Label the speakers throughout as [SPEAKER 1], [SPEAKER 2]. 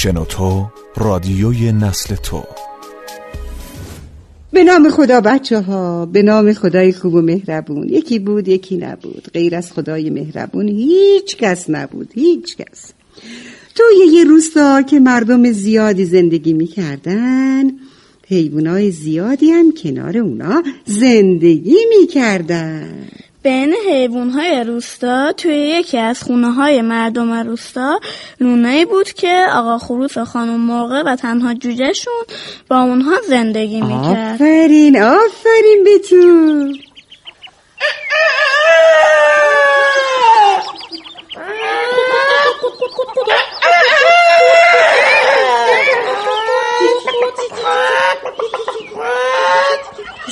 [SPEAKER 1] شنوتو رادیوی نسل تو.
[SPEAKER 2] به نام خدا بچه ها به نام خدای خوب و مهربون. یکی بود یکی نبود. غیر از خدای مهربون هیچ کس نبود هیچ کس. توی یه روستا که مردم زیادی زندگی می‌کردن حیوانای زیادی هم کنار اونا زندگی می‌کردن.
[SPEAKER 3] بین حیوان های روستا توی یکی از خونه های مردم روستا لونایی بود که آقا خروس و خانم مرغه و تنها جوجهشون با اونها زندگی می‌کرد.
[SPEAKER 2] آفرین آفرین به تو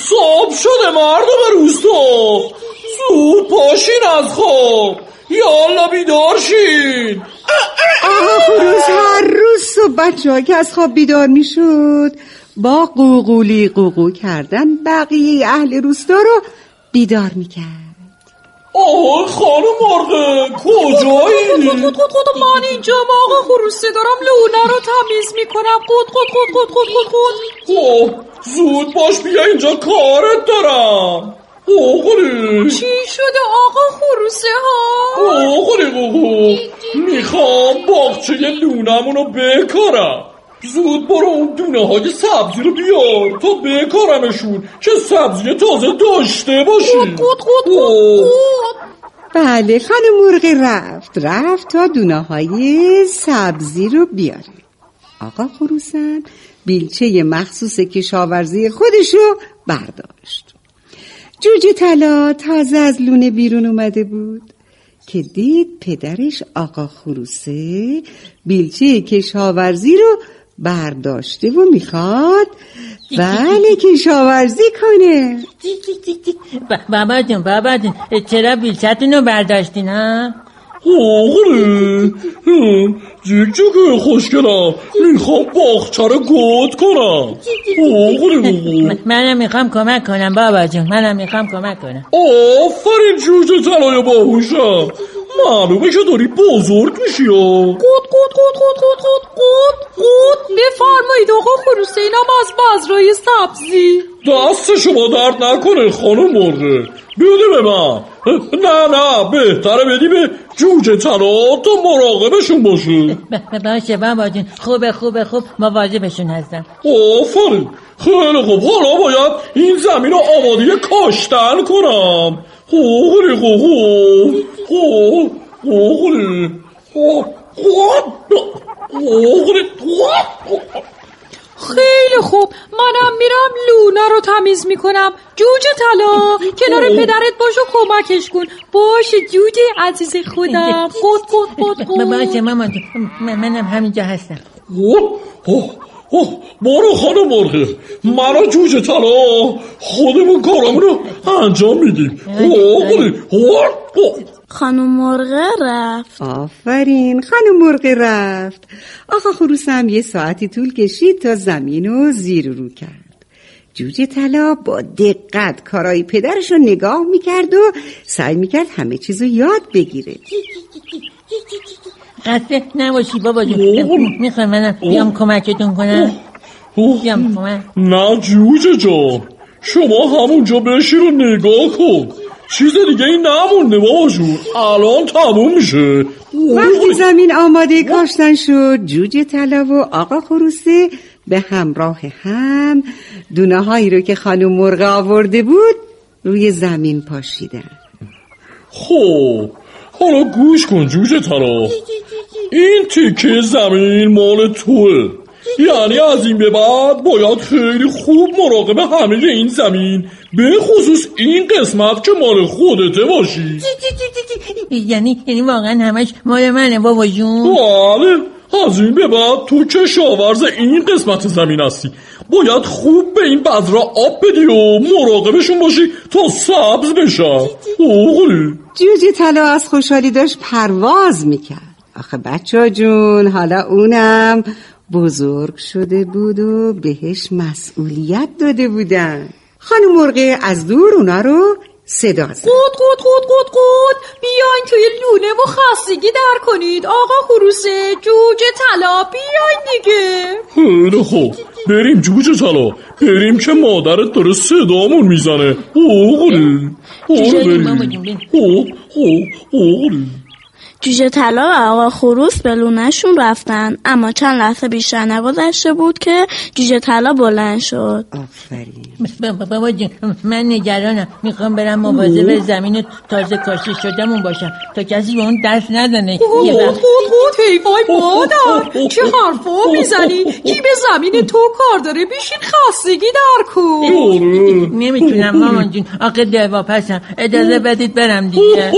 [SPEAKER 4] صبح شده مردم روستا زود پاشین از خواب یالا بیدار شین
[SPEAKER 2] آقا خروس هر روز صبح بچه ها که از خواب بیدار می‌شد با قوقولی قوقو کردن بقیه اهل روستا رو بیدار می‌کرد
[SPEAKER 4] آه خانم مرغه کجایی؟
[SPEAKER 5] خود خود خود من اینجا آقا خروسه دارم لونه رو تمیز می‌کنم خود خود خود خود خود خود خود
[SPEAKER 4] زود باش بیا اینجا کارت دارم. اوغلی
[SPEAKER 5] چی شده آقا خروسه ها؟
[SPEAKER 4] اوغلی قوقو می‌خوام باغچه لونمونو بکارم. زود برو اون دونه های سبزی رو بیار تا بکارمشون که سبزی تازه داشته باشی.
[SPEAKER 5] خود خود خود
[SPEAKER 2] بله خانم مرغ رفت رفت تا دونه های سبزی رو بیاره. آقا خروسم بیلچه مخصوص کشاورزی خودش رو برداشت. جوجه طلا تازه از لونه بیرون اومده بود. که دید پدرش آقا خروسه بیلچه کشاورزی رو برداشته و می‌خواد بله کشاورزی کنه
[SPEAKER 6] بابا جون بابا جون چرا بیلچتون رو برداشتین ها؟
[SPEAKER 4] اوغلی جیک جیک خوشگلم می‌خوام باغچه رو گود کنم.
[SPEAKER 6] م- منم می‌خوام کمک کنم بابا جون. منم می‌خوام کمک کنم.
[SPEAKER 4] آفرین جوجه طلای باهوشم. معلومه که داری بزرگ میشی ها.
[SPEAKER 5] قود قود قود قود قود قود بفرمایید آقا خروسینم از مزرعه سبزی.
[SPEAKER 4] دست شما درد نکنه خانم مرغه بده به من. نه نه بهتره بدی به جوجه ترا تا مراقبشون باشه.
[SPEAKER 6] باشه من باشه خوبه خوبه خوب. مواظبشون هستم.
[SPEAKER 4] آفرین. خیلی خوب. حالا باید این زمین رو آماده کاشتن کنم.
[SPEAKER 5] خوب خوب خوب. می‌کنم. جوجه طلا. کنار پدرت باش و کمکش کن. باشه جوجه عزیز خودم. خود خود خود خود
[SPEAKER 6] باشه مامان منم همینجا هستم.
[SPEAKER 4] اوه برو خانم مرغه. من و جوجه طلا. خودمون کارمون رو انجام میدیم.
[SPEAKER 3] خانم مرغه رفت.
[SPEAKER 2] آفرین خانم مرغ رفت. آقا خروس هم یه ساعتی طول کشید تا زمین رو زیر رو کرد. جوجه طلا با دقت کارای پدرش رو نگاه می‌کرد و سعی می‌کرد همه چیز رو یاد بگیره.
[SPEAKER 6] قصد نباشی بابا جون. می‌خوای منم بیام کمکتون کنم. بیام کمک.
[SPEAKER 4] نه جوجه جان شما همونجا بشین و نگاه کن. چیز دیگه این نمونده بابا جون. الان تموم میشه.
[SPEAKER 2] وقتی زمین آماده کاشتن شد. جوجه طلا و آقا خروسه به همراه هم دونه هایی رو که خانم مرغ آورده بود روی زمین پاشیدن
[SPEAKER 4] خب حالا گوش کن جوجه طلا این تیکه زمین مال توه. یعنی از این به بعد باید خیلی خوب مراقب همه این زمین به خصوص این قسمت که مال خودته باشی.
[SPEAKER 6] یعنی یعنی واقعا همش مال منه بابا جون.
[SPEAKER 4] بله. از این به بعد تو کشاورز این قسمت زمین هستی. باید خوب به این بذرا آب بدی و مراقبشون باشی تا سبز بشن.
[SPEAKER 2] جوجه طلا از خوشحالی داشت پرواز می‌کرد. آخه بچه جون حالا اونم بزرگ شده بود و بهش مسئولیت داده بودن. خانم مرغه از دور اونا رو صدا زد
[SPEAKER 5] قود قود قود قود قود بیاین توی لونه و خستگی در کنید. آقا خروسه جوجه طلا بیاین دیگه.
[SPEAKER 4] خیلی خوب. بریم جوجه طلا. بریم که مادرت داره صدامون می‌زنه. اوغلی
[SPEAKER 6] جوجه
[SPEAKER 4] بریم.
[SPEAKER 6] ماما جون،
[SPEAKER 3] جوجه طلا و آقا خروس به لونهشون رفتن. اما چند لحظه بیشتر نگذشته بود که جوجه طلا بلند شد.
[SPEAKER 2] آفرین.
[SPEAKER 6] بابا من نگرانم. می‌خوام برم مواظب زمین تازه کاشته شدهمون باشم. تا کسی به اون دست نزنه. یه وقت.
[SPEAKER 5] حیفای مادر. چه حرفا می‌زنی؟ کی به زمین تو کار داره؟ بیشین خستگی در کن.
[SPEAKER 6] نمی‌تونم مامان جون. آقا دوا پسم اجازه بدید برم دیگه.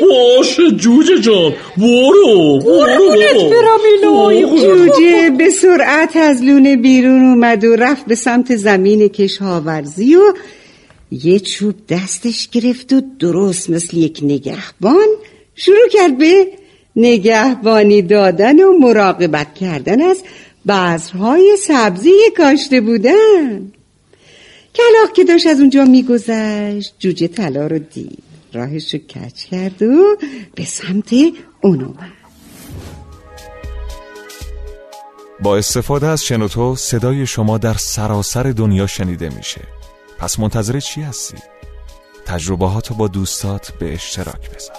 [SPEAKER 4] باشه جوجه جان. برو برو
[SPEAKER 5] الهی
[SPEAKER 2] جوجه به سرعت از لونه بیرون اومد و رفت به سمت زمین کشاورزی و یه چوب دستش گرفت و درست مثل یک نگهبان شروع کرد به نگهبانی دادن و مراقبت کردن از بذرهای سبزی کاشته بودن. کلاق که داشت از اونجا میگذشت جوجه طلا رو دید. راهش رو کچ کرد و به سمت اون اومد.
[SPEAKER 1] با استفاده از شنوتو صدای شما در سراسر دنیا شنیده میشه. پس منتظر چی هستی؟ تجربه هاتو با دوستات به اشتراک بذار.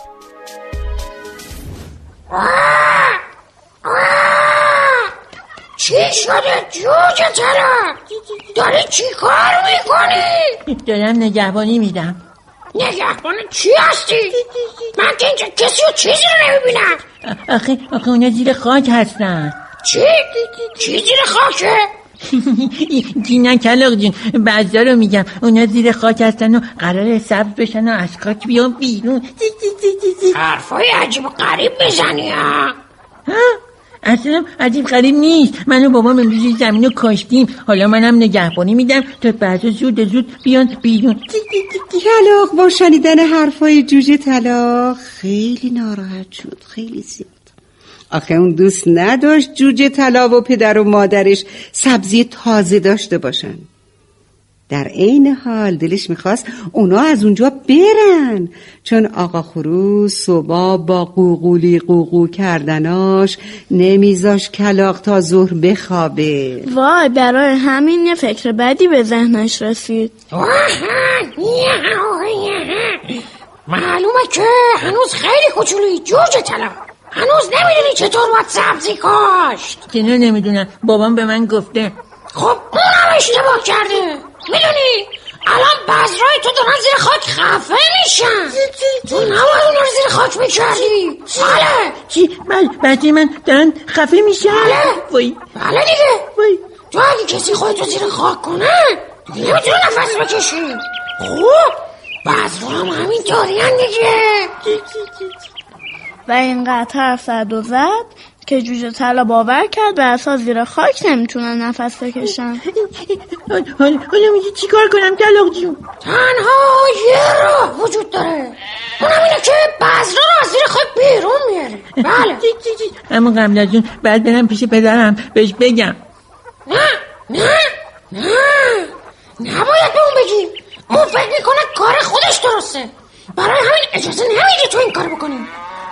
[SPEAKER 7] چی شده؟ جوجه طلا داری چی کار می‌کنی؟
[SPEAKER 6] دارم نگهبانی میدم.
[SPEAKER 7] نگهبان چی هستی؟ من که اینجا کسی و چیزی رو نمی‌بینم
[SPEAKER 6] آخه آخه اونا زیر خاک هستن
[SPEAKER 7] چی؟ چی زیر خاکه؟
[SPEAKER 6] کی نه کلاق جون بعضا رو میگم اونا زیر خاک هستن و قرار سبز بشن و از خاک بیان بیرون.
[SPEAKER 7] حرفای عجیب می‌زنی ها
[SPEAKER 6] ها؟ اصلا عجیب غریب نیست. من و بابام امروز زمین رو کاشتیم. حالا منم نگهبانی میدم. تا بعدا زود زود بیان بیرون.
[SPEAKER 2] کلاق با شنیدن حرفای جوجه طلا خیلی ناراحت شد. خیلی زیاد. آخه اون دوست نداشت جوجه طلا و پدر و مادرش سبزی تازه داشته باشن. در عین حال دلش می‌خواست اونا از اونجا برن چون آقا خروس صبح با قوقولی قوقو کردناش نمیذاش کلاق تا ظهر بخوابه.
[SPEAKER 3] وای برای همین یه فکر بدی به ذهنش رسید.
[SPEAKER 7] معلومه که هنوز خیلی کوچولی جوجه طلا. هنوز نمی‌دونی چطور باید سبزی کاشت.
[SPEAKER 6] چرا نمی‌دونم بابام به من گفته.
[SPEAKER 7] خب اونم اشتباه کرده. می‌دونی؟ الان بذرهای تو دارن زیر خاک خفه میشن. تو نباید اونا رو زیر خاک می‌کردی بله.
[SPEAKER 6] چی؟ بل بچه من دارن خفه میشن.
[SPEAKER 7] بله.
[SPEAKER 6] وای.
[SPEAKER 7] بله دیگه.
[SPEAKER 6] وای.
[SPEAKER 7] تو اگه کسی خودتو زیر خاک کنه نمی‌تونه نفس بکشی. خب بذرها هم همین دیگه.
[SPEAKER 3] و اینقدر حرف زد و زد. که جوجه طلا باور کرد به اساس زیر خاک نمی‌تونن نفس بکشن.
[SPEAKER 6] حالا میگی چی کار کنم کلاق جون؟
[SPEAKER 7] تنها یه راه وجود داره. اونم اینه که بذرها رو از زیر خاک بیرون میاره. بله.
[SPEAKER 6] اما قبل از اون بعد برم پیش پدرم بهش بگم.
[SPEAKER 7] نه نه نه. نباید به اون بگیم. اون فکر می‌کنه کار خودش درسته. برای همین اجازه نمیدی تو این کار بکنی.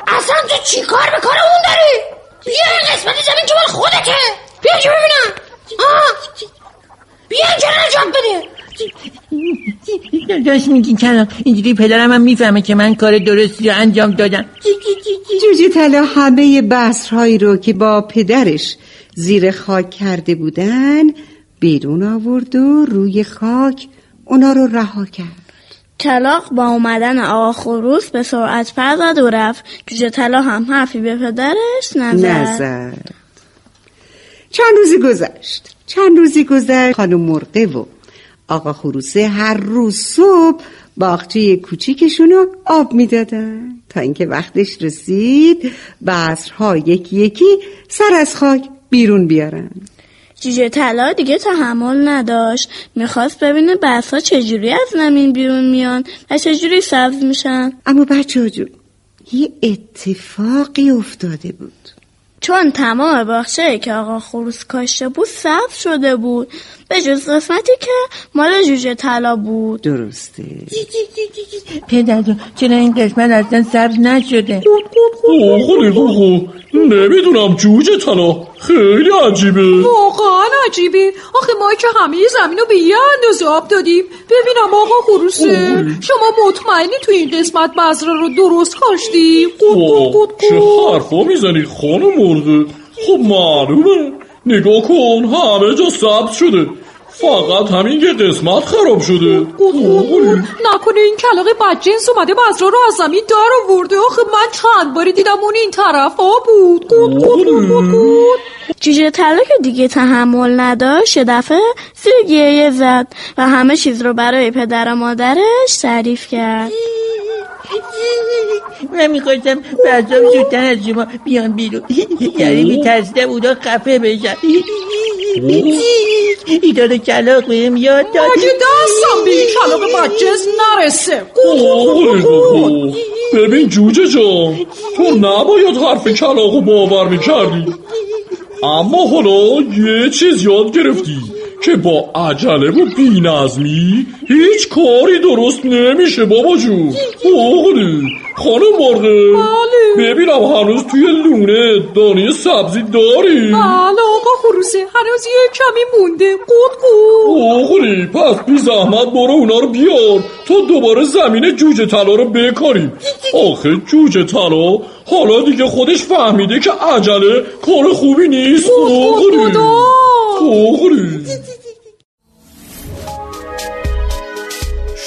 [SPEAKER 7] اصلا تو چی کار به کار اون داری؟ بیا این قسمت زمین که مال خودته. بیا که ببینم. آه. بیا اینجا رو نجات بده.
[SPEAKER 6] داشت میگی کلاق اینجوری پدرم هم می‌فهمه که من کار درستی رو انجام دادم.
[SPEAKER 2] جوجه طلا همه بذرهایی رو که با پدرش زیر خاک کرده بودن بیرون آورد و روی خاک اونا رو رها کرد.
[SPEAKER 3] کلاق با اومدن آقا خروس به سرعت پر زد و رفت. جوجه طلا هم حرفی به پدرش نزد.
[SPEAKER 2] نزد. چند روزی گذشت. چند روزی گذشت. خانم مرغه و آقا خروسه هر روز صبح باغچه کوچیکشون رو آب می‌دادن. تا اینکه وقتش رسید بذرها یکی یکی سر از خاک بیرون بیارن.
[SPEAKER 3] جوجه طلا دیگه تحمل نداشت. می‌خواست ببینه بسها چجوری از زمین بیرون میان و چجوری سبز میشن.
[SPEAKER 2] اما بچه جون یه اتفاقی افتاده بود.
[SPEAKER 3] چون تمام باغچه که آقا خروس کاشته بود سبز شده بود. به جز قسمتی که مال جوجه طلا بود.
[SPEAKER 2] درسته.
[SPEAKER 6] پدر چرا این قسمت اصلا سبز نشده؟
[SPEAKER 4] آخه نگاه نمی‌دونم جوجه طلا. خیلی عجیبه.
[SPEAKER 5] واقعا عجیبه. آخه ما که همه زمین رو به یه اندازه آب دادیم. ببینم آقا خروسه شما مطمئنی تو این قسمت بذره رو درست کاشتی
[SPEAKER 4] چه. حرفا می‌زنی خانم مرغه خب معلومه. نگاه کن همه جا سبز شده. فقط همین یه قسمت خراب شده.
[SPEAKER 5] نکنه این کلاق بدجنس اومده بذره رو از زمین در آورده. آخه من چند باری دیدم اون این طرف ها بود.
[SPEAKER 3] جوجه طلا که دیگه تحمل نداشت. یه دفعه زیر گریه زد و همه چیز رو برای پدر و مادرش تعریف کرد.
[SPEAKER 6] من می‌خواستم بعضا زودتر از شما بیان بیرون. یعنی میترسیدم اونا خفه بشن. اینا رو کلاق بهم یاد داد
[SPEAKER 5] اگه دستم به این کلاق بدجنس نرسه؟
[SPEAKER 4] ببین جوجه جان تو نباید حرف کلاقو باور می‌کردی. اما حالا یه چیز یاد گرفتی. که با عجله و بینظمی هیچ کاری درست نمیشه بابا جون. آخه خانم مرغه
[SPEAKER 5] بله.
[SPEAKER 4] ببینم هنوز توی لونه دانه سبزی داری؟
[SPEAKER 5] بله آقا خروسه هنوز یه کمی مونده. قوت
[SPEAKER 4] آخری پس بی زحمت برو اونا رو بیار. تا دوباره زمین جوجه طلا رو بکاریم آخه جوجه طلا حالا دیگه خودش فهمیده که عجله کار خوبی نیست. آخری
[SPEAKER 5] خدا.